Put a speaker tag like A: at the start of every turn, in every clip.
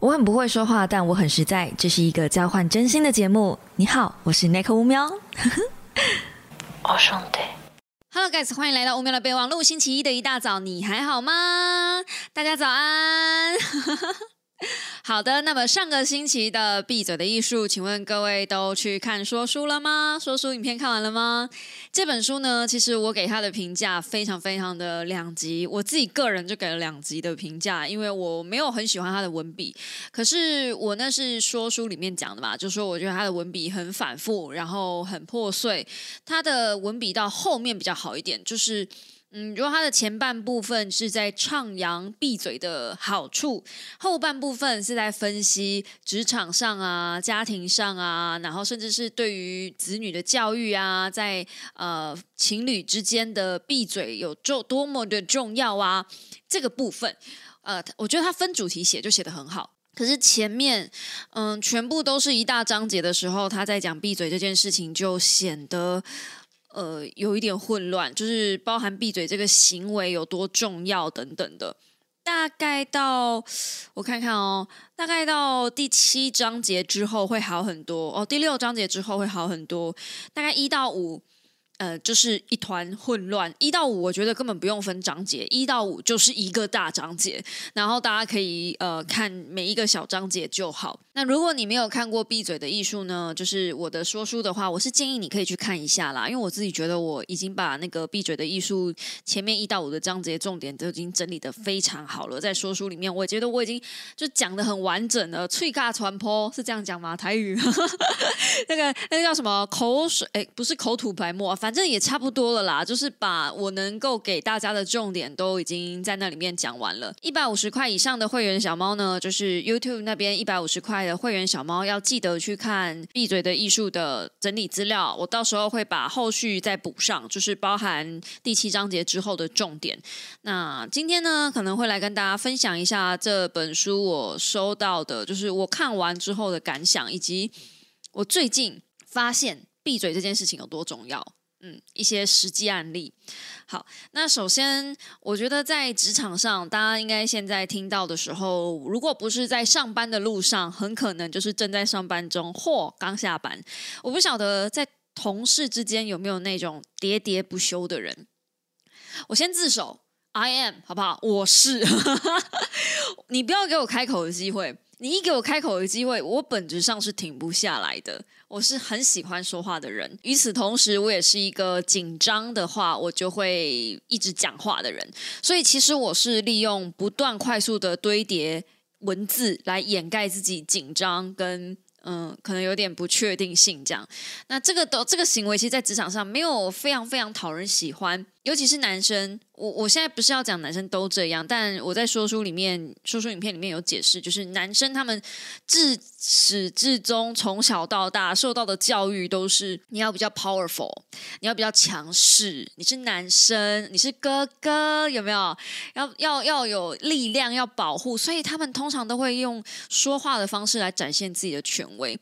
A: 我很不会说话，但我很实在。这是一个交换真心的节目。你好，我是 Nick 乌喵。
B: 我兄弟。
C: Hello guys，欢迎来到乌喵的备忘录。星期一的一大早，你还好吗？大家早安。好的，那么上个星期的闭嘴的艺术，请问各位都去看说书了吗？说书影片看完了吗？这本书呢，其实我给他的评价非常非常的两极，我自己个人就给了两极的评价，因为我没有很喜欢他的文笔。可是我那是说书里面讲的嘛，就说我觉得他的文笔很反复，然后很破碎。他的文笔到后面比较好一点，就是。嗯，如果他的前半部分是在唱扬闭嘴的好处，后半部分是在分析职场上啊、家庭上啊，然后甚至是对于子女的教育啊，在呃情侣之间的闭嘴有重多么的重要啊，这个部分，呃，我觉得他分主题写就写得很好。可是前面，嗯，全部都是一大章节的时候，他在讲闭嘴这件事情，就显得。呃，有一点混乱，就是包含闭嘴这个行为有多重要等等的。大概到我看看哦，大概到第七章节之后会好很多哦，第六章节之后会好很多。大概一到五，呃，就是一团混乱。一到五，我觉得根本不用分章节，一到五就是一个大章节，然后大家可以呃看每一个小章节就好。那如果你没有看过《闭嘴的艺术》呢，就是我的说书的话，我是建议你可以去看一下啦，因为我自己觉得我已经把那个《闭嘴的艺术》前面一到五的章节重点都已经整理的非常好了，在说书里面，我觉得我已经就讲的很完整了。脆尬传播是这样讲吗？台语 那个那个叫什么口水？哎，不是口吐白沫，反反正也差不多了啦。就是把我能够给大家的重点都已经在那里面讲完了。一百五十块以上的会员小猫呢，就是 YouTube 那边一百五十块。的会员小猫要记得去看《闭嘴的艺术》的整理资料，我到时候会把后续再补上，就是包含第七章节之后的重点。那今天呢，可能会来跟大家分享一下这本书我收到的，就是我看完之后的感想，以及我最近发现闭嘴这件事情有多重要。嗯，一些实际案例。好，那首先，我觉得在职场上，大家应该现在听到的时候，如果不是在上班的路上，很可能就是正在上班中或刚下班。我不晓得在同事之间有没有那种喋喋不休的人。我先自首，I am，好不好？我是，你不要给我开口的机会。你一给我开口的机会，我本质上是停不下来的。我是很喜欢说话的人，与此同时，我也是一个紧张的话，我就会一直讲话的人。所以，其实我是利用不断快速的堆叠文字来掩盖自己紧张跟嗯，可能有点不确定性这样。那这个的这个行为，其实，在职场上没有非常非常讨人喜欢，尤其是男生。我我现在不是要讲男生都这样，但我在说书里面、说书影片里面有解释，就是男生他们自始至终从小到大受到的教育都是你要比较 powerful，你要比较强势，你是男生，你是哥哥，有没有？要要要有力量，要保护，所以他们通常都会用说话的方式来展现自己的权威。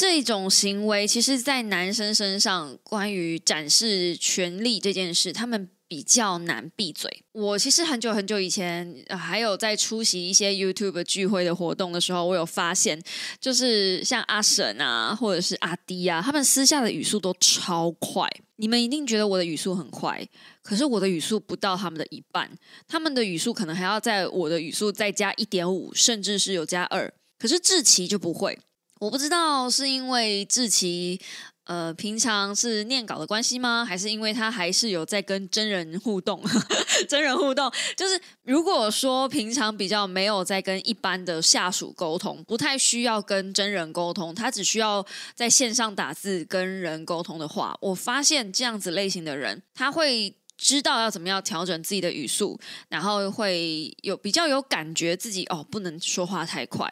C: 这种行为，其实，在男生身上，关于展示权力这件事，他们。比较难闭嘴。我其实很久很久以前，还有在出席一些 YouTube 聚会的活动的时候，我有发现，就是像阿婶啊，或者是阿迪啊，他们私下的语速都超快。你们一定觉得我的语速很快，可是我的语速不到他们的一半，他们的语速可能还要在我的语速再加一点五，甚至是有加二。可是志奇就不会，我不知道是因为志奇。呃，平常是念稿的关系吗？还是因为他还是有在跟真人互动？真人互动就是，如果说平常比较没有在跟一般的下属沟通，不太需要跟真人沟通，他只需要在线上打字跟人沟通的话，我发现这样子类型的人，他会。知道要怎么样调整自己的语速，然后会有比较有感觉自己哦，不能说话太快。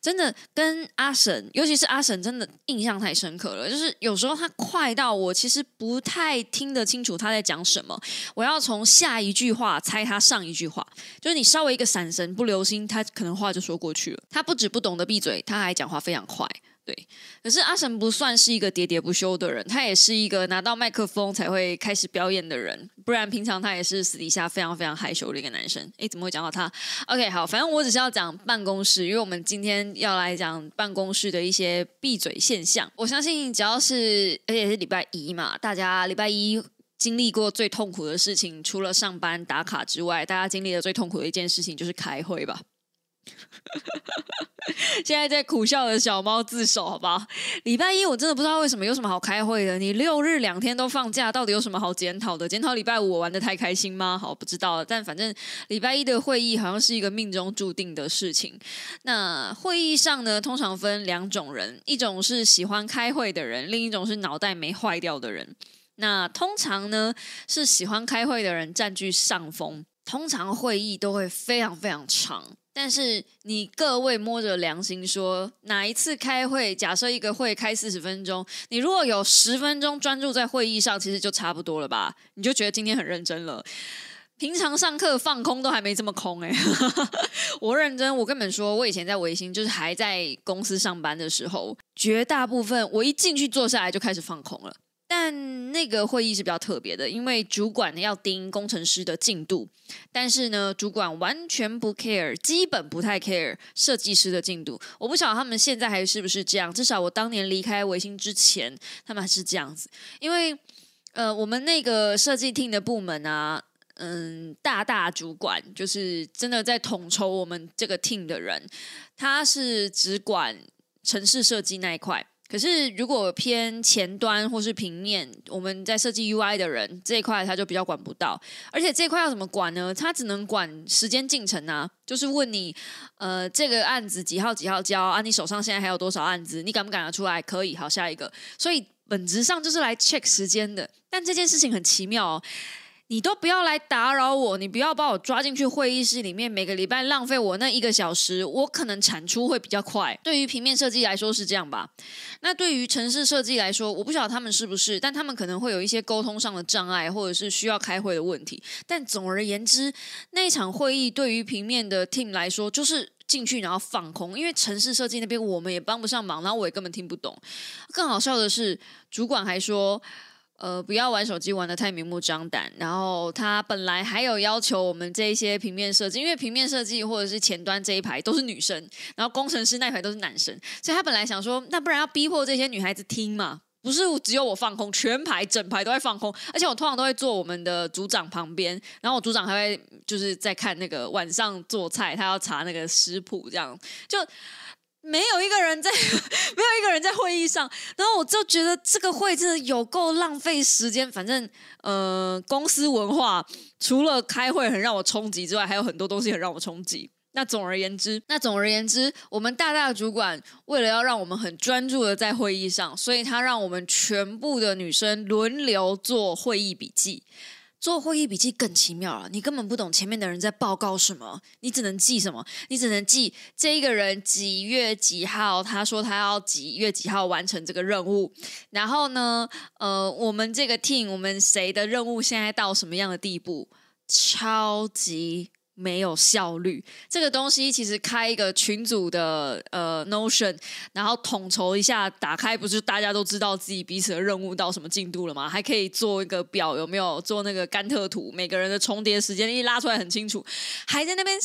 C: 真的跟阿婶，尤其是阿婶，真的印象太深刻了。就是有时候他快到我其实不太听得清楚他在讲什么，我要从下一句话猜他上一句话。就是你稍微一个闪神不留心，他可能话就说过去了。他不止不懂得闭嘴，他还讲话非常快。对，可是阿神不算是一个喋喋不休的人，他也是一个拿到麦克风才会开始表演的人，不然平常他也是私底下非常非常害羞的一个男生。诶，怎么会讲到他？OK，好，反正我只是要讲办公室，因为我们今天要来讲办公室的一些闭嘴现象。我相信只要是而且是礼拜一嘛，大家礼拜一经历过最痛苦的事情，除了上班打卡之外，大家经历的最痛苦的一件事情就是开会吧。现在在苦笑的小猫自首，好不好？礼拜一我真的不知道为什么有什么好开会的。你六日两天都放假，到底有什么好检讨的？检讨礼拜五我玩的太开心吗？好，不知道了。但反正礼拜一的会议好像是一个命中注定的事情。那会议上呢，通常分两种人，一种是喜欢开会的人，另一种是脑袋没坏掉的人。那通常呢，是喜欢开会的人占据上风。通常会议都会非常非常长。但是你各位摸着良心说，哪一次开会？假设一个会开四十分钟，你如果有十分钟专注在会议上，其实就差不多了吧？你就觉得今天很认真了。平常上课放空都还没这么空哎，我认真。我跟你们说，我以前在维新，就是还在公司上班的时候，绝大部分我一进去坐下来就开始放空了。但那个会议是比较特别的，因为主管要盯工程师的进度，但是呢，主管完全不 care，基本不太 care 设计师的进度。我不晓得他们现在还是不是这样，至少我当年离开维新之前，他们还是这样子。因为呃，我们那个设计厅的部门啊，嗯，大大主管就是真的在统筹我们这个 team 的人，他是只管城市设计那一块。可是，如果偏前端或是平面，我们在设计 UI 的人这一块，他就比较管不到。而且这一块要怎么管呢？他只能管时间进程啊，就是问你，呃，这个案子几号几号交啊？你手上现在还有多少案子？你赶不赶得出来？可以，好，下一个。所以本质上就是来 check 时间的。但这件事情很奇妙哦。你都不要来打扰我，你不要把我抓进去会议室里面，每个礼拜浪费我那一个小时，我可能产出会比较快。对于平面设计来说是这样吧？那对于城市设计来说，我不晓得他们是不是，但他们可能会有一些沟通上的障碍，或者是需要开会的问题。但总而言之，那一场会议对于平面的 team 来说，就是进去然后放空，因为城市设计那边我们也帮不上忙，然后我也根本听不懂。更好笑的是，主管还说。呃，不要玩手机玩的太明目张胆。然后他本来还有要求我们这一些平面设计，因为平面设计或者是前端这一排都是女生，然后工程师那一排都是男生，所以他本来想说，那不然要逼迫这些女孩子听嘛？不是只有我放空，全排整排都在放空，而且我通常都会坐我们的组长旁边，然后我组长还会就是在看那个晚上做菜，他要查那个食谱，这样就。没有一个人在，没有一个人在会议上，然后我就觉得这个会真的有够浪费时间。反正，呃，公司文化除了开会很让我冲击之外，还有很多东西很让我冲击。那总而言之，那总而言之，我们大大主管为了要让我们很专注的在会议上，所以他让我们全部的女生轮流做会议笔记。做会议笔记更奇妙了，你根本不懂前面的人在报告什么，你只能记什么？你只能记这一个人几月几号，他说他要几月几号完成这个任务。然后呢，呃，我们这个 team，我们谁的任务现在到什么样的地步？超级。没有效率，这个东西其实开一个群组的呃 Notion，然后统筹一下，打开不是大家都知道自己彼此的任务到什么进度了吗？还可以做一个表，有没有做那个甘特图？每个人的重叠时间一拉出来很清楚，还在那边。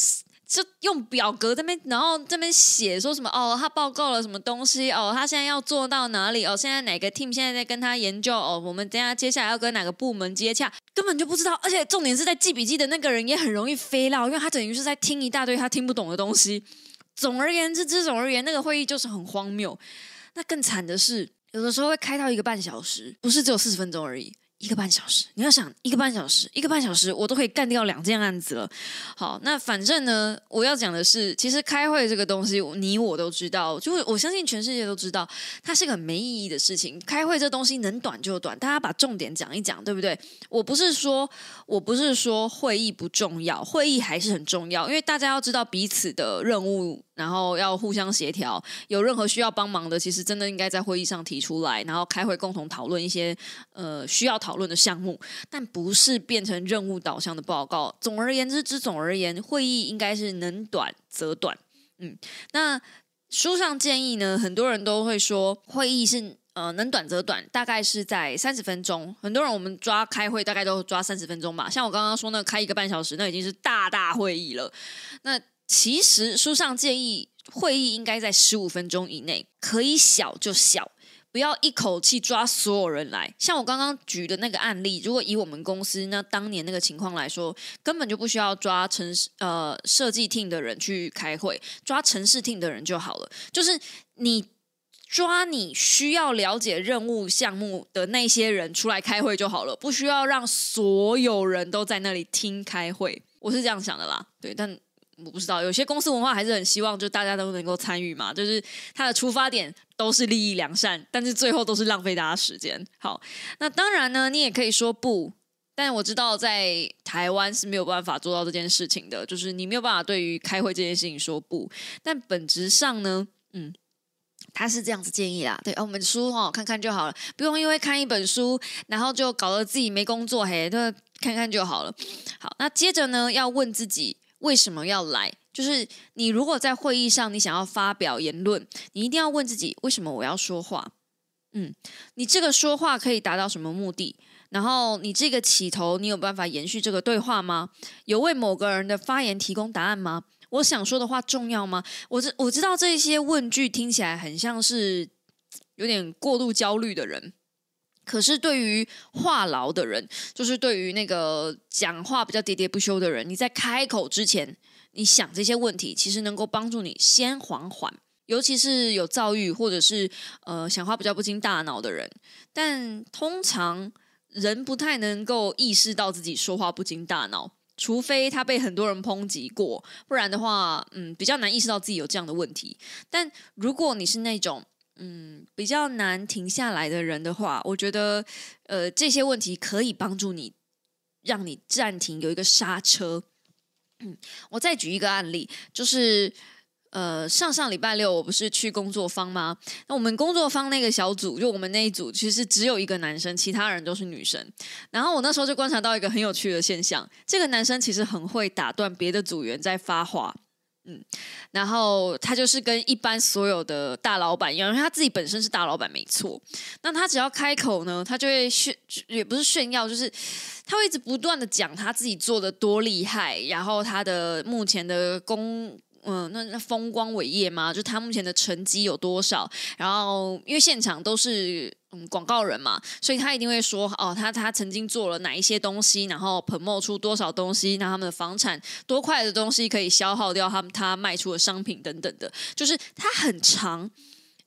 C: 就用表格这边，然后这边写说什么哦，他报告了什么东西哦，他现在要做到哪里哦？现在哪个 team 现在在跟他研究哦？我们等下接下来要跟哪个部门接洽，根本就不知道。而且重点是在记笔记的那个人也很容易飞到，因为他等于是在听一大堆他听不懂的东西。总而言之，之总而言，那个会议就是很荒谬。那更惨的是，有的时候会开到一个半小时，不是只有四十分钟而已。一个半小时，你要想一个半小时，一个半小时，我都可以干掉两件案子了。好，那反正呢，我要讲的是，其实开会这个东西，你我都知道，就是我相信全世界都知道，它是个没意义的事情。开会这东西能短就短，大家把重点讲一讲，对不对？我不是说，我不是说会议不重要，会议还是很重要，因为大家要知道彼此的任务。然后要互相协调，有任何需要帮忙的，其实真的应该在会议上提出来，然后开会共同讨论一些呃需要讨论的项目，但不是变成任务导向的报告。总而言之，之总而言，会议应该是能短则短。嗯，那书上建议呢，很多人都会说会议是呃能短则短，大概是在三十分钟。很多人我们抓开会大概都抓三十分钟吧。像我刚刚说那开一个半小时，那已经是大大会议了。那其实书上建议会议应该在十五分钟以内，可以小就小。不要一口气抓所有人来，像我刚刚举的那个案例，如果以我们公司那当年那个情况来说，根本就不需要抓城市呃设计厅的人去开会，抓城市厅的人就好了。就是你抓你需要了解任务项目的那些人出来开会就好了，不需要让所有人都在那里听开会。我是这样想的啦，对，但。我不知道，有些公司文化还是很希望就大家都能够参与嘛，就是它的出发点都是利益良善，但是最后都是浪费大家时间。好，那当然呢，你也可以说不，但我知道在台湾是没有办法做到这件事情的，就是你没有办法对于开会这件事情说不。但本质上呢，嗯，他是这样子建议啦，对，我们书哈看看就好了，不用因为看一本书，然后就搞得自己没工作，嘿，就看看就好了。好，那接着呢，要问自己。为什么要来？就是你如果在会议上，你想要发表言论，你一定要问自己：为什么我要说话？嗯，你这个说话可以达到什么目的？然后你这个起头，你有办法延续这个对话吗？有为某个人的发言提供答案吗？我想说的话重要吗？我知我知道这些问句听起来很像是有点过度焦虑的人。可是，对于话痨的人，就是对于那个讲话比较喋喋不休的人，你在开口之前，你想这些问题，其实能够帮助你先缓缓。尤其是有躁郁或者是呃讲话比较不经大脑的人，但通常人不太能够意识到自己说话不经大脑，除非他被很多人抨击过，不然的话，嗯，比较难意识到自己有这样的问题。但如果你是那种，嗯，比较难停下来的人的话，我觉得，呃，这些问题可以帮助你，让你暂停，有一个刹车。嗯，我再举一个案例，就是，呃，上上礼拜六我不是去工作坊吗？那我们工作坊那个小组，就我们那一组，其实只有一个男生，其他人都是女生。然后我那时候就观察到一个很有趣的现象，这个男生其实很会打断别的组员在发话。嗯，然后他就是跟一般所有的大老板一样，因为他自己本身是大老板没错。那他只要开口呢，他就会炫，也不是炫耀，就是他会一直不断的讲他自己做的多厉害，然后他的目前的工。嗯，那那风光伟业吗？就他目前的成绩有多少？然后因为现场都是嗯广告人嘛，所以他一定会说哦，他他曾经做了哪一些东西，然后捧冒出多少东西，那他们的房产多快的东西可以消耗掉他们他卖出的商品等等的，就是他很长，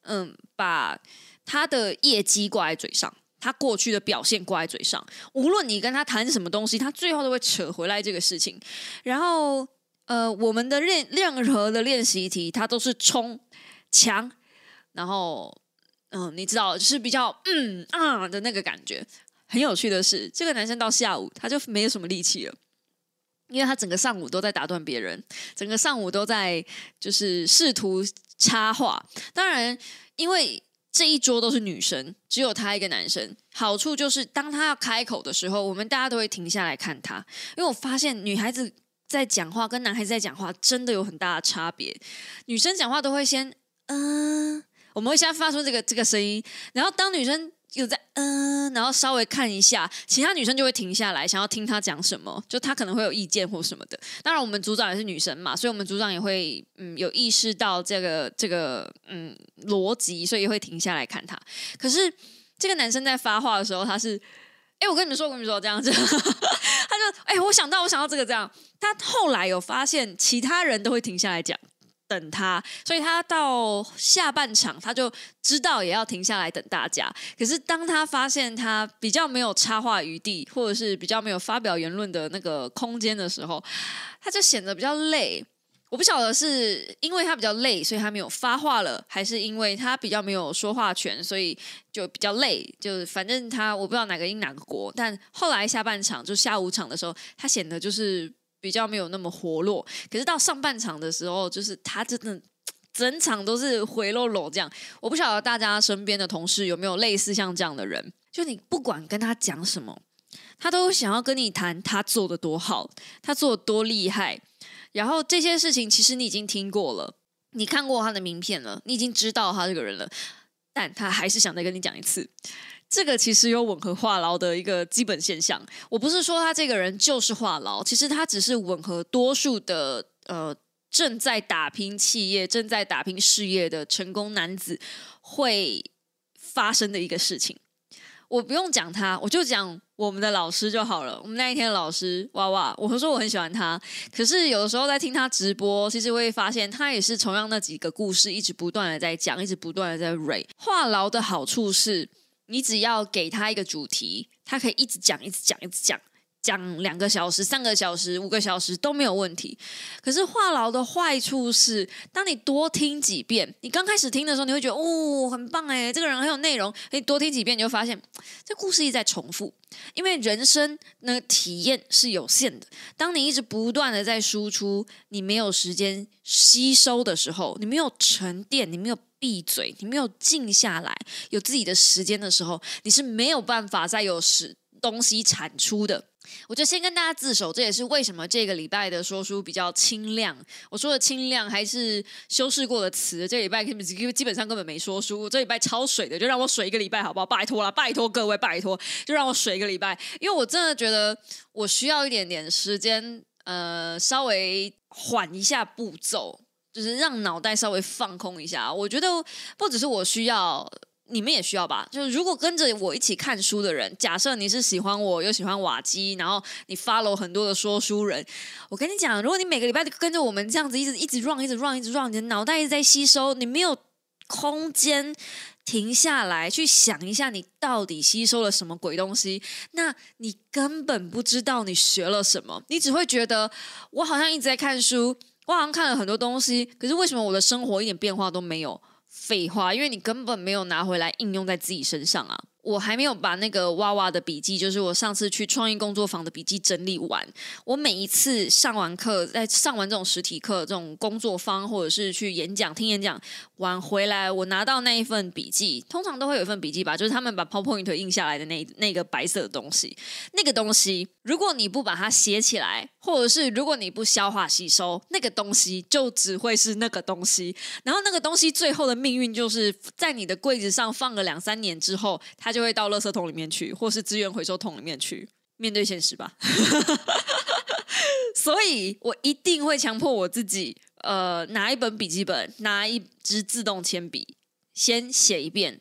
C: 嗯，把他的业绩挂在嘴上，他过去的表现挂在嘴上，无论你跟他谈什么东西，他最后都会扯回来这个事情，然后。呃，我们的练任何的练习题，它都是冲强，然后嗯，你知道，就是比较嗯啊的那个感觉。很有趣的是，这个男生到下午他就没有什么力气了，因为他整个上午都在打断别人，整个上午都在就是试图插话。当然，因为这一桌都是女生，只有他一个男生。好处就是，当他要开口的时候，我们大家都会停下来看他，因为我发现女孩子。在讲话跟男孩子在讲话真的有很大的差别。女生讲话都会先嗯，我们会先发出这个这个声音，然后当女生有在嗯，然后稍微看一下，其他女生就会停下来，想要听他讲什么，就他可能会有意见或什么的。当然，我们组长也是女生嘛，所以我们组长也会嗯有意识到这个这个嗯逻辑，所以也会停下来看他。可是这个男生在发话的时候，他是。哎，我跟你们说，我跟你们说，这样子，他就哎，我想到，我想到这个，这样。他后来有发现，其他人都会停下来讲，等他，所以他到下半场，他就知道也要停下来等大家。可是当他发现他比较没有插话余地，或者是比较没有发表言论的那个空间的时候，他就显得比较累。我不晓得是因为他比较累，所以他没有发话了，还是因为他比较没有说话权，所以就比较累。就反正他我不知道哪个因哪个国，但后来下半场就下午场的时候，他显得就是比较没有那么活络。可是到上半场的时候，就是他真的整场都是回落落这样。我不晓得大家身边的同事有没有类似像这样的人，就你不管跟他讲什么，他都想要跟你谈他做的多好，他做的多厉害。然后这些事情其实你已经听过了，你看过他的名片了，你已经知道他这个人了，但他还是想再跟你讲一次。这个其实有吻合话痨的一个基本现象。我不是说他这个人就是话痨，其实他只是吻合多数的呃正在打拼企业、正在打拼事业的成功男子会发生的一个事情。我不用讲他，我就讲我们的老师就好了。我们那一天的老师哇哇，我说我很喜欢他，可是有的时候在听他直播，其实会发现他也是同样那几个故事，一直不断的在讲，一直不断的在 re。话痨的好处是，你只要给他一个主题，他可以一直讲，一直讲，一直讲。讲两个小时、三个小时、五个小时都没有问题。可是话痨的坏处是，当你多听几遍，你刚开始听的时候，你会觉得哦，很棒哎，这个人很有内容。你多听几遍，你就发现这故事一直在重复。因为人生那个体验是有限的，当你一直不断的在输出，你没有时间吸收的时候，你没有沉淀，你没有闭嘴，你没有静下来，有自己的时间的时候，你是没有办法再有时东西产出的。我就先跟大家自首，这也是为什么这个礼拜的说书比较清亮。我说的清亮还是修饰过的词，这礼拜根本基本上根本没说书，这礼拜超水的，就让我水一个礼拜好不好？拜托了，拜托各位，拜托，就让我水一个礼拜，因为我真的觉得我需要一点点时间，呃，稍微缓一下步骤，就是让脑袋稍微放空一下。我觉得不只是我需要。你们也需要吧？就是如果跟着我一起看书的人，假设你是喜欢我又喜欢瓦基，然后你 follow 很多的说书人，我跟你讲，如果你每个礼拜都跟着我们这样子一直一直 run 一直 run 一直 run，你的脑袋一直在吸收，你没有空间停下来去想一下你到底吸收了什么鬼东西，那你根本不知道你学了什么，你只会觉得我好像一直在看书，我好像看了很多东西，可是为什么我的生活一点变化都没有？废话，因为你根本没有拿回来应用在自己身上啊。我还没有把那个娃娃的笔记，就是我上次去创意工作坊的笔记整理完。我每一次上完课，在上完这种实体课、这种工作坊，或者是去演讲、听演讲完回来，我拿到那一份笔记，通常都会有一份笔记吧，就是他们把 PowerPoint 印下来的那那个白色的东西。那个东西，如果你不把它写起来，或者是如果你不消化吸收，那个东西就只会是那个东西。然后那个东西最后的命运，就是在你的柜子上放了两三年之后，它。就会到垃圾桶里面去，或是资源回收桶里面去，面对现实吧。所以我一定会强迫我自己，呃，拿一本笔记本，拿一支自动铅笔，先写一遍。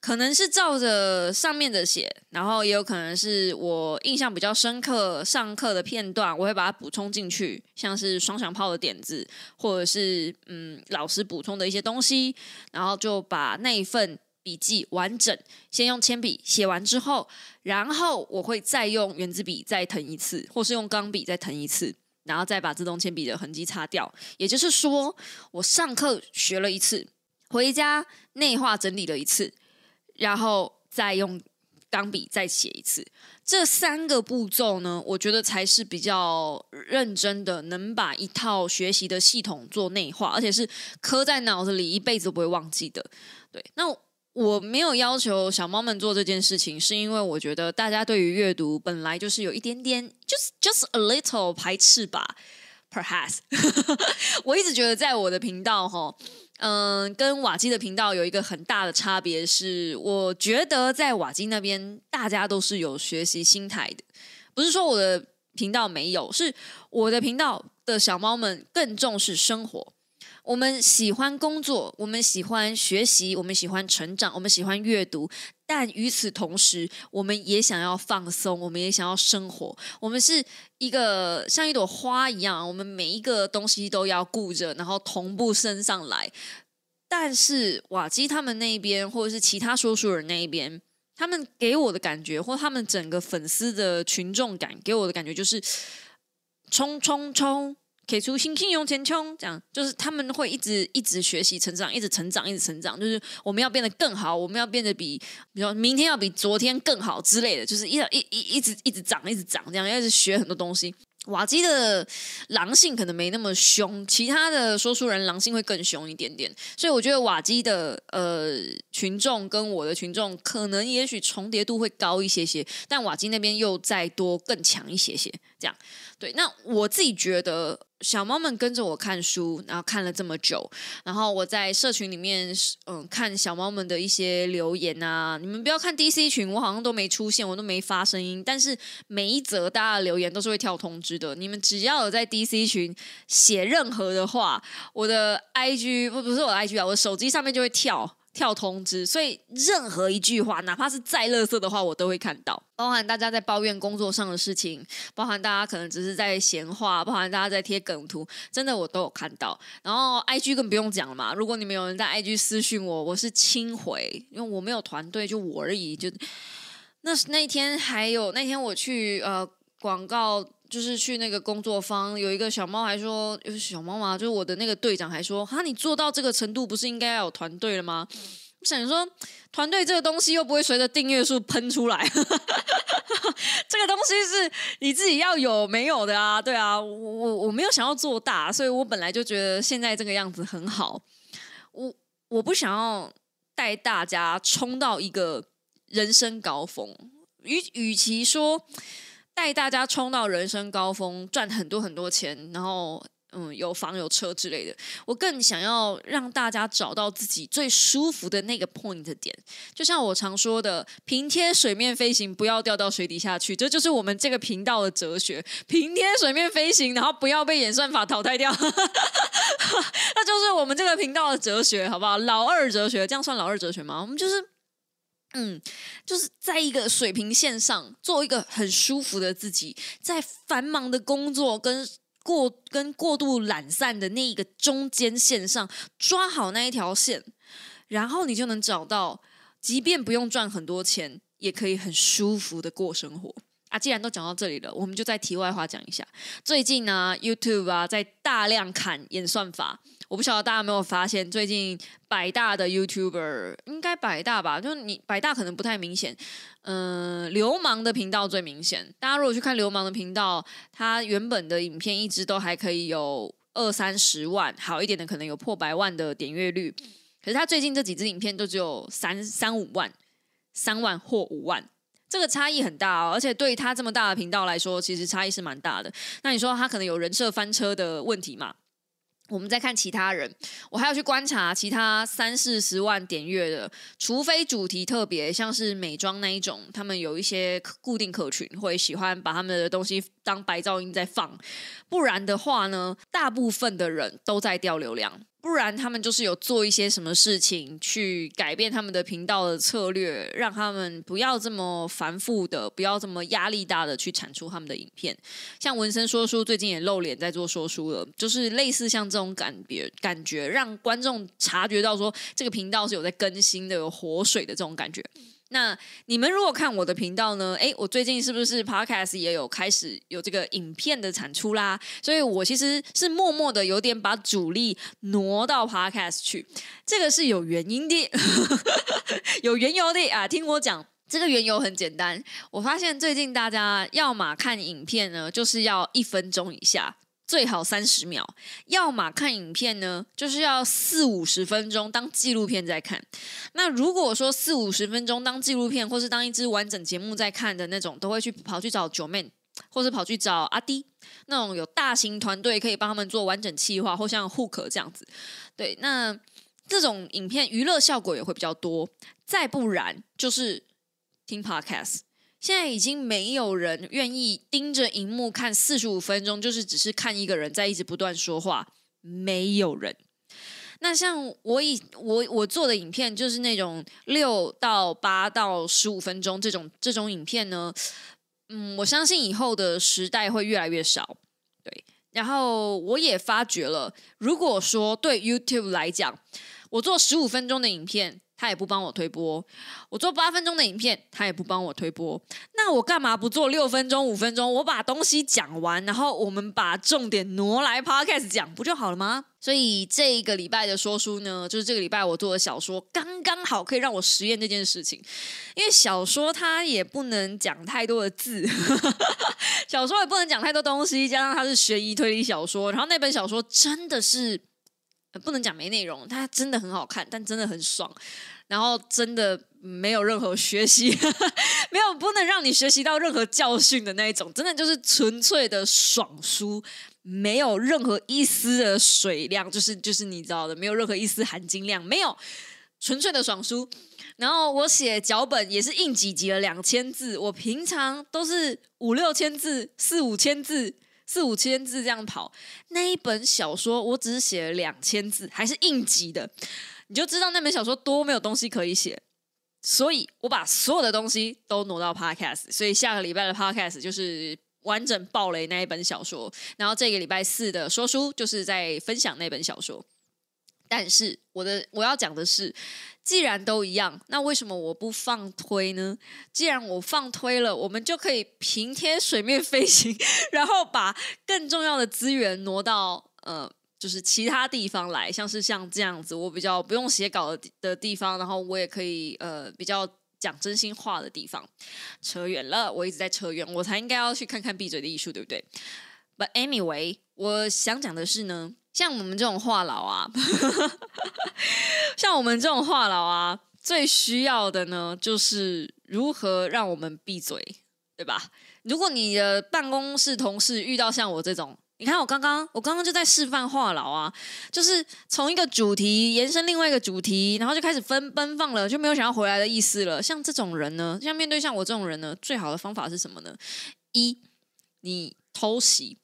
C: 可能是照着上面的写，然后也有可能是我印象比较深刻上课的片段，我会把它补充进去，像是双响炮的点子，或者是嗯老师补充的一些东西，然后就把那一份。笔记完整，先用铅笔写完之后，然后我会再用圆珠笔再腾一次，或是用钢笔再腾一次，然后再把自动铅笔的痕迹擦掉。也就是说，我上课学了一次，回家内化整理了一次，然后再用钢笔再写一次。这三个步骤呢，我觉得才是比较认真的，能把一套学习的系统做内化，而且是刻在脑子里一辈子都不会忘记的。对，那。我没有要求小猫们做这件事情，是因为我觉得大家对于阅读本来就是有一点点，just just a little 排斥吧，perhaps。我一直觉得在我的频道哈，嗯，跟瓦基的频道有一个很大的差别是，我觉得在瓦基那边大家都是有学习心态的，不是说我的频道没有，是我的频道的小猫们更重视生活。我们喜欢工作，我们喜欢学习，我们喜欢成长，我们喜欢阅读。但与此同时，我们也想要放松，我们也想要生活。我们是一个像一朵花一样，我们每一个东西都要顾着，然后同步升上来。但是瓦基他们那一边，或者是其他说书人那一边，他们给我的感觉，或他们整个粉丝的群众感，给我的感觉就是冲冲冲。给出新信用前冲，这样就是他们会一直一直学习成长，一直成长，一直成长。就是我们要变得更好，我们要变得比，比如说明天要比昨天更好之类的，就是一一一一直一直长，一直长，这样要一直学很多东西。瓦基的狼性可能没那么凶，其他的说书人狼性会更凶一点点。所以我觉得瓦基的呃群众跟我的群众可能也许重叠度会高一些些，但瓦基那边又再多更强一些些。这样对，那我自己觉得。小猫们跟着我看书，然后看了这么久，然后我在社群里面，嗯，看小猫们的一些留言啊。你们不要看 DC 群，我好像都没出现，我都没发声音，但是每一则大家的留言都是会跳通知的。你们只要有在 DC 群写任何的话，我的 IG 不不是我的 IG 啊，我的手机上面就会跳。跳通知，所以任何一句话，哪怕是再垃圾的话，我都会看到。包含大家在抱怨工作上的事情，包含大家可能只是在闲话，包含大家在贴梗图，真的我都有看到。然后 I G 更不用讲了嘛，如果你们有人在 I G 私讯我，我是亲回，因为我没有团队，就我而已。就那那天还有那天我去呃广告。就是去那个工作坊，有一个小猫还说，有小猫嘛，就是我的那个队长还说，哈，你做到这个程度，不是应该要有团队了吗？我想说，团队这个东西又不会随着订阅数喷出来，这个东西是你自己要有没有的啊？对啊，我我我没有想要做大，所以我本来就觉得现在这个样子很好。我我不想要带大家冲到一个人生高峰，与与其说。带大家冲到人生高峰，赚很多很多钱，然后嗯有房有车之类的。我更想要让大家找到自己最舒服的那个 point 点。就像我常说的，平贴水面飞行，不要掉到水底下去。这就是我们这个频道的哲学：平贴水面飞行，然后不要被演算法淘汰掉。那就是我们这个频道的哲学，好不好？老二哲学，这样算老二哲学吗？我们就是。嗯，就是在一个水平线上做一个很舒服的自己，在繁忙的工作跟过跟过度懒散的那一个中间线上抓好那一条线，然后你就能找到，即便不用赚很多钱，也可以很舒服的过生活。啊，既然都讲到这里了，我们就在题外话讲一下。最近呢，YouTube 啊，在大量砍演算法。我不晓得大家有没有发现，最近百大的 YouTuber 应该百大吧？就你百大可能不太明显。嗯，流氓的频道最明显。大家如果去看流氓的频道，他原本的影片一直都还可以有二三十万，好一点的可能有破百万的点阅率。可是他最近这几支影片都只有三三五万、三万或五万。这个差异很大哦，而且对于他这么大的频道来说，其实差异是蛮大的。那你说他可能有人设翻车的问题嘛？我们再看其他人，我还要去观察其他三四十万点阅的，除非主题特别，像是美妆那一种，他们有一些固定客群会喜欢把他们的东西当白噪音在放，不然的话呢，大部分的人都在掉流量。不然他们就是有做一些什么事情去改变他们的频道的策略，让他们不要这么繁复的，不要这么压力大的去产出他们的影片。像文森说书最近也露脸在做说书了，就是类似像这种感觉，感觉让观众察觉到说这个频道是有在更新的、有活水的这种感觉。那你们如果看我的频道呢？诶，我最近是不是 Podcast 也有开始有这个影片的产出啦？所以我其实是默默的有点把主力挪到 Podcast 去，这个是有原因的，有缘由的啊！听我讲，这个缘由很简单，我发现最近大家要么看影片呢，就是要一分钟以下。最好三十秒，要么看影片呢，就是要四五十分钟当纪录片在看。那如果说四五十分钟当纪录片，或是当一支完整节目在看的那种，都会去跑去找九妹，或是跑去找阿迪那种有大型团队可以帮他们做完整企划，或像 Hook 这样子。对，那这种影片娱乐效果也会比较多。再不然就是听 Podcast。现在已经没有人愿意盯着荧幕看四十五分钟，就是只是看一个人在一直不断说话，没有人。那像我以我我做的影片，就是那种六到八到十五分钟这种这种影片呢，嗯，我相信以后的时代会越来越少。对，然后我也发觉了，如果说对 YouTube 来讲，我做十五分钟的影片。他也不帮我推播，我做八分钟的影片，他也不帮我推播。那我干嘛不做六分钟、五分钟？我把东西讲完，然后我们把重点挪来 podcast 讲，不就好了吗？所以这个礼拜的说书呢，就是这个礼拜我做的小说，刚刚好可以让我实验这件事情。因为小说它也不能讲太多的字，小说也不能讲太多东西，加上它是悬疑推理小说，然后那本小说真的是不能讲没内容，它真的很好看，但真的很爽。然后真的没有任何学习，没有不能让你学习到任何教训的那一种，真的就是纯粹的爽书。没有任何一丝的水量，就是就是你知道的，没有任何一丝含金量，没有纯粹的爽书。然后我写脚本也是硬挤挤了两千字，我平常都是五六千字、四五千字、四五千字这样跑。那一本小说我只是写了两千字，还是应急的，你就知道那本小说多没有东西可以写。所以我把所有的东西都挪到 Podcast，所以下个礼拜的 Podcast 就是完整暴雷那一本小说，然后这个礼拜四的说书就是在分享那本小说。但是我的我要讲的是，既然都一样，那为什么我不放推呢？既然我放推了，我们就可以平贴水面飞行，然后把更重要的资源挪到呃。就是其他地方来，像是像这样子，我比较不用写稿的地方，然后我也可以呃比较讲真心话的地方。扯远了，我一直在扯远，我才应该要去看看闭嘴的艺术，对不对？But anyway，我想讲的是呢，像我们这种话痨啊，像我们这种话痨啊，最需要的呢，就是如何让我们闭嘴，对吧？如果你的办公室同事遇到像我这种，你看，我刚刚我刚刚就在示范话痨啊，就是从一个主题延伸另外一个主题，然后就开始分奔放了，就没有想要回来的意思了。像这种人呢，像面对像我这种人呢，最好的方法是什么呢？一，你偷袭，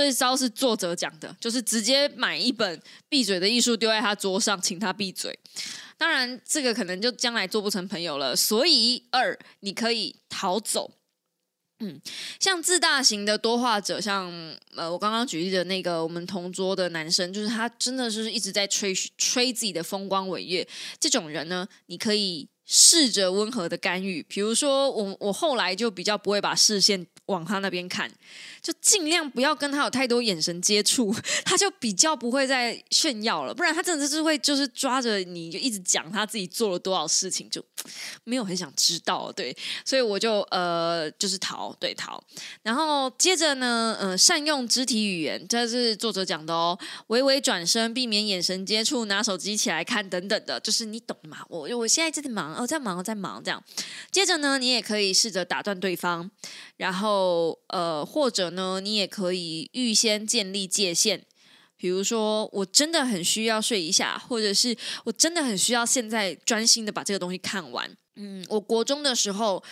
C: 这一招是作者讲的，就是直接买一本《闭嘴的艺术》丢在他桌上，请他闭嘴。当然，这个可能就将来做不成朋友了。所以，二，你可以逃走。嗯，像自大型的多话者，像呃，我刚刚举例的那个我们同桌的男生，就是他真的是一直在吹吹自己的风光伟业。这种人呢，你可以试着温和的干预，比如说我我后来就比较不会把视线往他那边看。就尽量不要跟他有太多眼神接触，他就比较不会再炫耀了。不然他真的是会就是抓着你就一直讲他自己做了多少事情，就没有很想知道。对，所以我就呃就是逃，对逃。然后接着呢，呃，善用肢体语言，这是作者讲的哦。微微转身，避免眼神接触，拿手机起来看等等的，就是你懂吗？我我现在正在忙，哦，在忙，在忙这样。接着呢，你也可以试着打断对方，然后呃或者。呢，你也可以预先建立界限，比如说我真的很需要睡一下，或者是我真的很需要现在专心的把这个东西看完。嗯，我国中的时候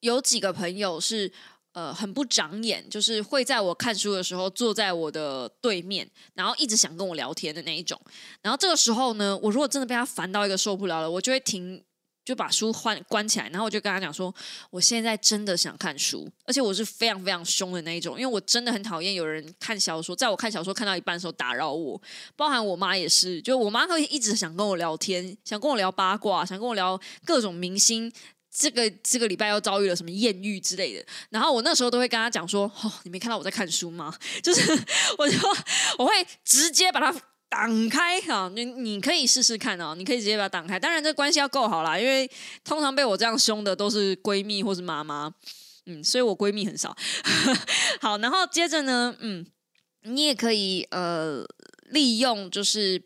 C: 有几个朋友是呃很不长眼，就是会在我看书的时候坐在我的对面，然后一直想跟我聊天的那一种。然后这个时候呢，我如果真的被他烦到一个受不了了，我就会停。就把书换关起来，然后我就跟他讲说，我现在真的想看书，而且我是非常非常凶的那一种，因为我真的很讨厌有人看小说，在我看小说看到一半的时候打扰我，包含我妈也是，就我妈会一直想跟我聊天，想跟我聊八卦，想跟我聊各种明星，这个这个礼拜又遭遇了什么艳遇之类的，然后我那时候都会跟他讲说，哦，你没看到我在看书吗？就是 我就我会直接把他。挡开哈，你你可以试试看哦，你可以直接把它挡开。当然，这关系要够好啦，因为通常被我这样凶的都是闺蜜或是妈妈，嗯，所以我闺蜜很少。好，然后接着呢，嗯，你也可以呃利用，就是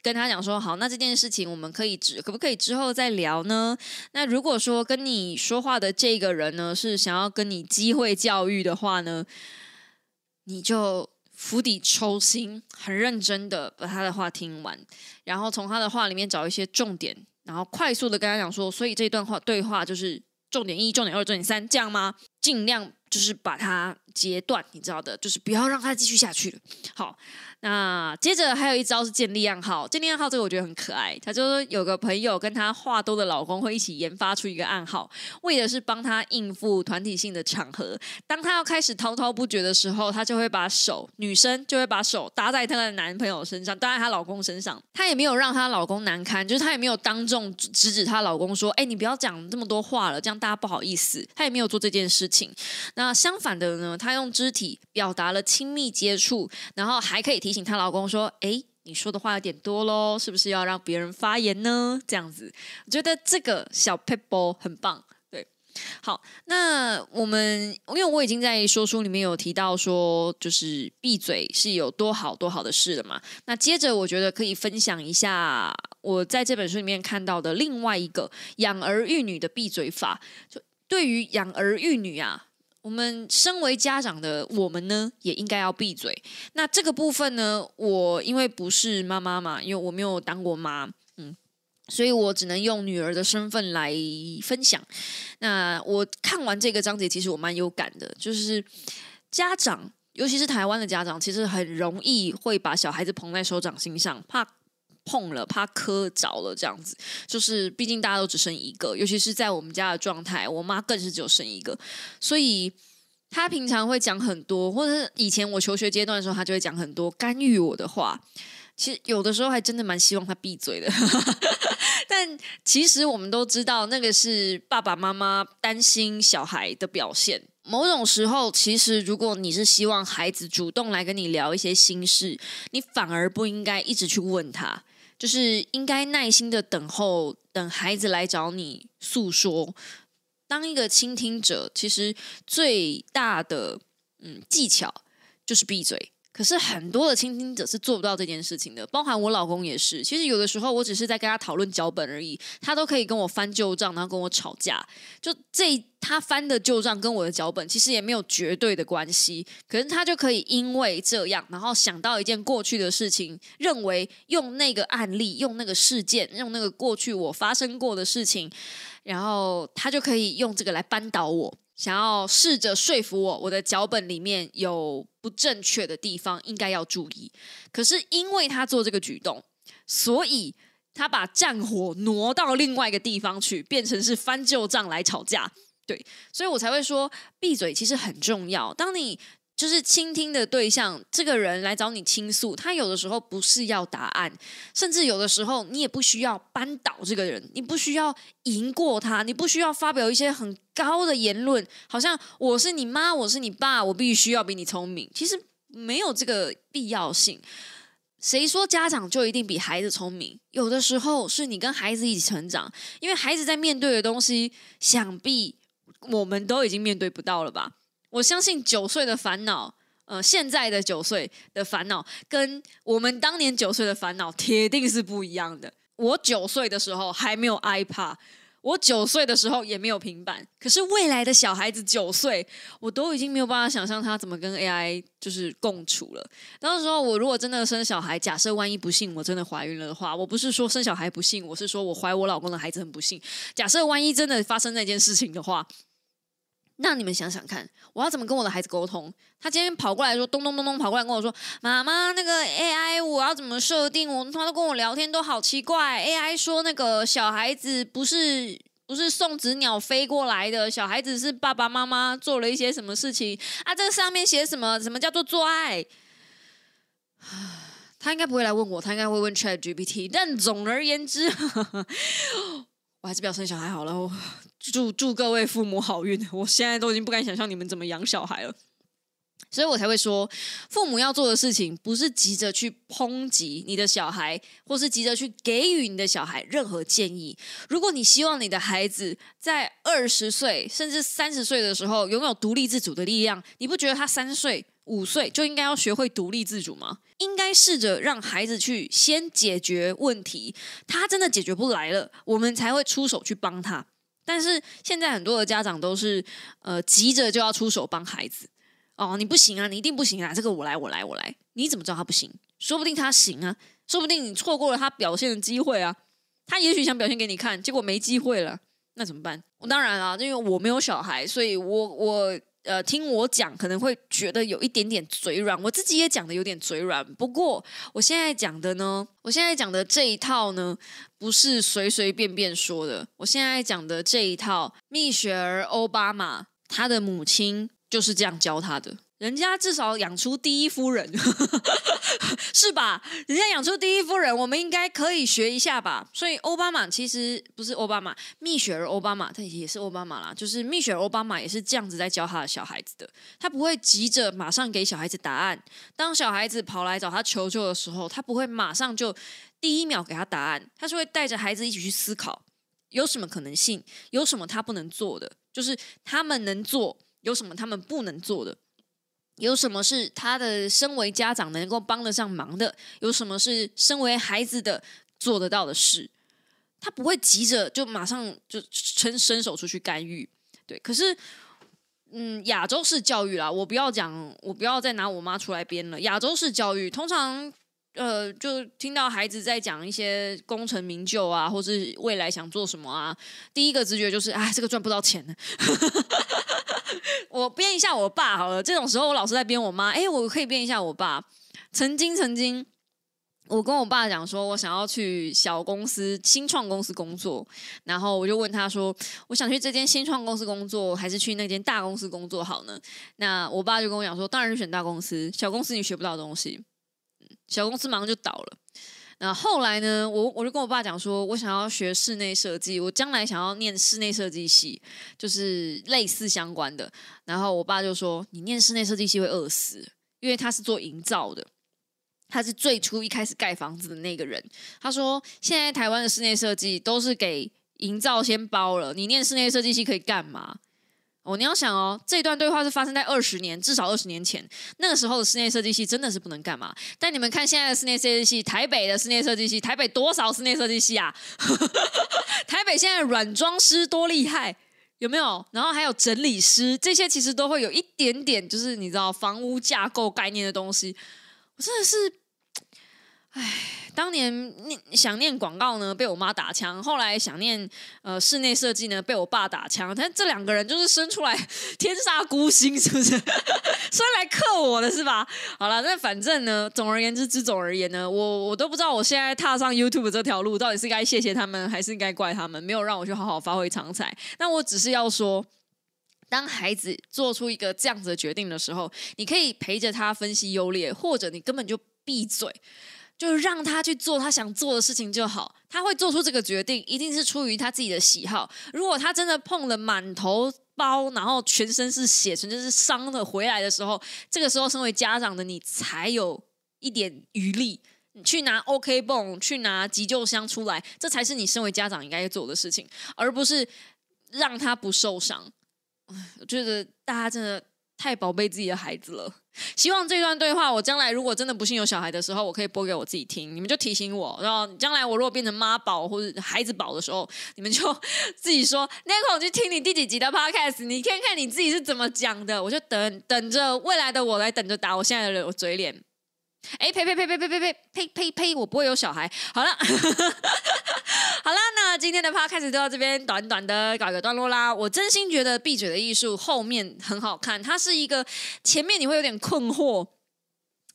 C: 跟他讲说，好，那这件事情我们可以之可不可以之后再聊呢？那如果说跟你说话的这个人呢是想要跟你机会教育的话呢，你就。釜底抽薪，很认真的把他的话听完，然后从他的话里面找一些重点，然后快速的跟他讲说，所以这段话对话就是重点一、重点二、重点三，这样吗？尽量就是把它截断，你知道的，就是不要让他继续下去了。好。那接着还有一招是建立暗号，建立暗号这个我觉得很可爱。他就说有个朋友跟他话多的老公会一起研发出一个暗号，为的是帮他应付团体性的场合。当他要开始滔滔不绝的时候，他就会把手，女生就会把手搭在她的男朋友身上，搭在她老公身上。她也没有让她老公难堪，就是她也没有当众指指她老公说：“哎，你不要讲这么多话了，这样大家不好意思。”她也没有做这件事情。那相反的呢，她用肢体表达了亲密接触，然后还可以。提醒她老公说：“哎，你说的话有点多喽，是不是要让别人发言呢？”这样子，我觉得这个小 people 很棒。对，好，那我们因为我已经在说书里面有提到说，就是闭嘴是有多好多好的事了嘛。那接着，我觉得可以分享一下我在这本书里面看到的另外一个养儿育女的闭嘴法。就对于养儿育女啊。我们身为家长的我们呢，也应该要闭嘴。那这个部分呢，我因为不是妈妈嘛，因为我没有当过妈，嗯，所以我只能用女儿的身份来分享。那我看完这个章节，其实我蛮有感的，就是家长，尤其是台湾的家长，其实很容易会把小孩子捧在手掌心上，怕碰了，怕磕着了，这样子。就是毕竟大家都只生一个，尤其是在我们家的状态，我妈更是只有生一个，所以她平常会讲很多，或者是以前我求学阶段的时候，她就会讲很多干预我的话。其实有的时候还真的蛮希望她闭嘴的，但其实我们都知道，那个是爸爸妈妈担心小孩的表现。某种时候，其实如果你是希望孩子主动来跟你聊一些心事，你反而不应该一直去问他，就是应该耐心的等候，等孩子来找你诉说。当一个倾听者，其实最大的嗯技巧就是闭嘴。可是很多的倾听者是做不到这件事情的，包含我老公也是。其实有的时候我只是在跟他讨论脚本而已，他都可以跟我翻旧账，然后跟我吵架。就这他翻的旧账跟我的脚本其实也没有绝对的关系，可是他就可以因为这样，然后想到一件过去的事情，认为用那个案例、用那个事件、用那个过去我发生过的事情，然后他就可以用这个来扳倒我。想要试着说服我，我的脚本里面有不正确的地方，应该要注意。可是因为他做这个举动，所以他把战火挪到另外一个地方去，变成是翻旧账来吵架。对，所以我才会说闭嘴其实很重要。当你就是倾听的对象，这个人来找你倾诉，他有的时候不是要答案，甚至有的时候你也不需要扳倒这个人，你不需要赢过他，你不需要发表一些很高的言论，好像我是你妈，我是你爸，我必须要比你聪明。其实没有这个必要性。谁说家长就一定比孩子聪明？有的时候是你跟孩子一起成长，因为孩子在面对的东西，想必我们都已经面对不到了吧。我相信九岁的烦恼，呃，现在的九岁的烦恼，跟我们当年九岁的烦恼，铁定是不一样的。我九岁的时候还没有 iPad，我九岁的时候也没有平板。可是未来的小孩子九岁，我都已经没有办法想象他怎么跟 AI 就是共处了。到时候我如果真的生小孩，假设万一不幸我真的怀孕了的话，我不是说生小孩不幸，我是说我怀我老公的孩子很不幸。假设万一真的发生那件事情的话。那你们想想看，我要怎么跟我的孩子沟通？他今天跑过来说，咚咚咚咚跑过来跟我说：“妈妈，那个 AI 我要怎么设定？我他都跟我聊天都好奇怪。AI 说那个小孩子不是不是送子鸟飞过来的，小孩子是爸爸妈妈做了一些什么事情啊？这个上面写什么？什么叫做做爱？他应该不会来问我，他应该会问 ChatGPT。但总而言之。还是不要生小孩好了。祝祝各位父母好运！我现在都已经不敢想象你们怎么养小孩了，所以我才会说，父母要做的事情不是急着去抨击你的小孩，或是急着去给予你的小孩任何建议。如果你希望你的孩子在二十岁甚至三十岁的时候拥有独立自主的力量，你不觉得他三岁？五岁就应该要学会独立自主吗？应该试着让孩子去先解决问题，他真的解决不来了，我们才会出手去帮他。但是现在很多的家长都是呃急着就要出手帮孩子哦，你不行啊，你一定不行啊，这个我来，我来，我来，你怎么知道他不行？说不定他行啊，说不定你错过了他表现的机会啊，他也许想表现给你看，结果没机会了，那怎么办？我当然啊，因为我没有小孩，所以我我。呃，听我讲可能会觉得有一点点嘴软，我自己也讲的有点嘴软。不过我现在讲的呢，我现在讲的这一套呢，不是随随便便说的。我现在讲的这一套，蜜雪儿·奥巴马，他的母亲就是这样教他的。人家至少养出第一夫人，是吧？人家养出第一夫人，我们应该可以学一下吧。所以奥巴马其实不是奥巴马，蜜雪儿奥巴马，他也是奥巴马啦。就是蜜雪儿奥巴马也是这样子在教他的小孩子的。他不会急着马上给小孩子答案。当小孩子跑来找他求救的时候，他不会马上就第一秒给他答案。他是会带着孩子一起去思考，有什么可能性，有什么他不能做的，就是他们能做，有什么他们不能做的。有什么是他的身为家长能够帮得上忙的？有什么是身为孩子的做得到的事？他不会急着就马上就伸伸手出去干预，对。可是嗯，亚洲式教育啦，我不要讲，我不要再拿我妈出来编了。亚洲式教育通常，呃，就听到孩子在讲一些功成名就啊，或是未来想做什么啊，第一个直觉就是，哎，这个赚不到钱呢。我编一下我爸好了，这种时候我老是在编我妈，哎，我可以编一下我爸。曾经，曾经。我跟我爸讲说，我想要去小公司、新创公司工作，然后我就问他说，我想去这间新创公司工作，还是去那间大公司工作好呢？那我爸就跟我讲说，当然是选大公司，小公司你学不到东西，小公司马上就倒了。那后来呢，我我就跟我爸讲说，我想要学室内设计，我将来想要念室内设计系，就是类似相关的。然后我爸就说，你念室内设计系会饿死，因为他是做营造的。他是最初一开始盖房子的那个人。他说：“现在台湾的室内设计都是给营造先包了，你念室内设计系可以干嘛？”哦，你要想哦，这段对话是发生在二十年，至少二十年前。那个时候的室内设计系真的是不能干嘛？但你们看现在的室内设计系，台北的室内设计系，台北多少室内设计系啊？台北现在软装师多厉害，有没有？然后还有整理师，这些其实都会有一点点，就是你知道房屋架构概念的东西。我真的是，唉，当年念想念广告呢，被我妈打枪；后来想念呃室内设计呢，被我爸打枪。但这两个人就是生出来天煞孤星，是不是？生来克我的是吧？好了，那反正呢，总而言之，之总而言呢，我我都不知道我现在踏上 YouTube 这条路，到底是该谢谢他们，还是应该怪他们，没有让我去好好发挥长才。那我只是要说。当孩子做出一个这样子的决定的时候，你可以陪着他分析优劣，或者你根本就闭嘴，就让他去做他想做的事情就好。他会做出这个决定，一定是出于他自己的喜好。如果他真的碰了满头包，然后全身是血，全身是伤的回来的时候，这个时候身为家长的你才有一点余力，去拿 OK 泵，去拿急救箱出来，这才是你身为家长应该做的事情，而不是让他不受伤。我觉得大家真的太宝贝自己的孩子了。希望这段对话，我将来如果真的不幸有小孩的时候，我可以播给我自己听。你们就提醒我，然后将来我如果变成妈宝或者孩子宝的时候，你们就自己说 那会我去听你第几集的 podcast，你看看你自己是怎么讲的。我就等等着未来的我来等着打我现在的嘴脸。哎呸呸呸呸呸呸呸呸呸呸！我不会有小孩。好了，好了，那今天的 p 开始就到这边，短短的搞一个段落啦。我真心觉得《闭嘴的艺术》后面很好看，它是一个前面你会有点困惑，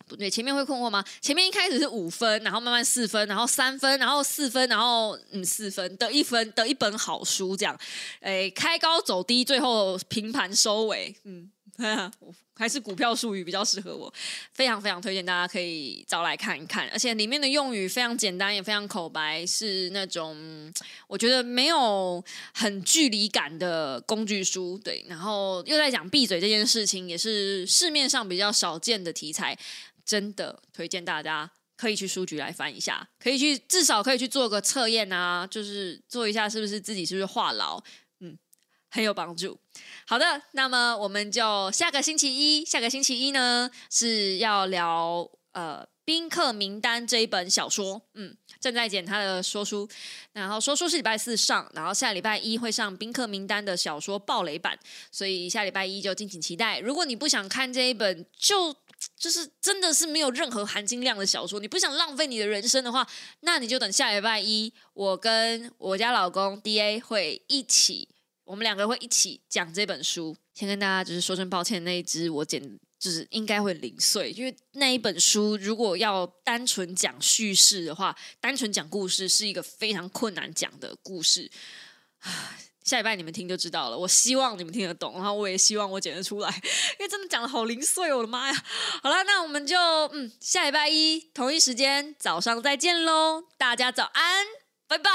C: 不对，前面会困惑吗？前面一开始是五分，然后慢慢四分，然后三分，然后四分，然后嗯四分得一分得一本好书这样，哎，开高走低，最后平盘收尾，嗯。还是股票术语比较适合我，非常非常推荐大家可以找来看一看，而且里面的用语非常简单，也非常口白，是那种我觉得没有很距离感的工具书。对，然后又在讲闭嘴这件事情，也是市面上比较少见的题材，真的推荐大家可以去书局来翻一下，可以去至少可以去做个测验啊，就是做一下是不是自己是不是话痨，很有帮助。好的，那么我们就下个星期一，下个星期一呢是要聊呃《宾客名单》这一本小说，嗯，正在剪他的说书，然后说书是礼拜四上，然后下礼拜一会上《宾客名单》的小说暴雷版，所以下礼拜一就敬请期待。如果你不想看这一本，就就是真的是没有任何含金量的小说，你不想浪费你的人生的话，那你就等下礼拜一，我跟我家老公 D A 会一起。我们两个会一起讲这本书。先跟大家就是说声抱歉，那一只我剪就是应该会零碎，因为那一本书如果要单纯讲叙事的话，单纯讲故事是一个非常困难讲的故事。下礼拜你们听就知道了。我希望你们听得懂，然后我也希望我剪得出来，因为真的讲的好零碎，我的妈呀！好了，那我们就嗯，下礼拜一同一时间早上再见喽，大家早安，拜拜。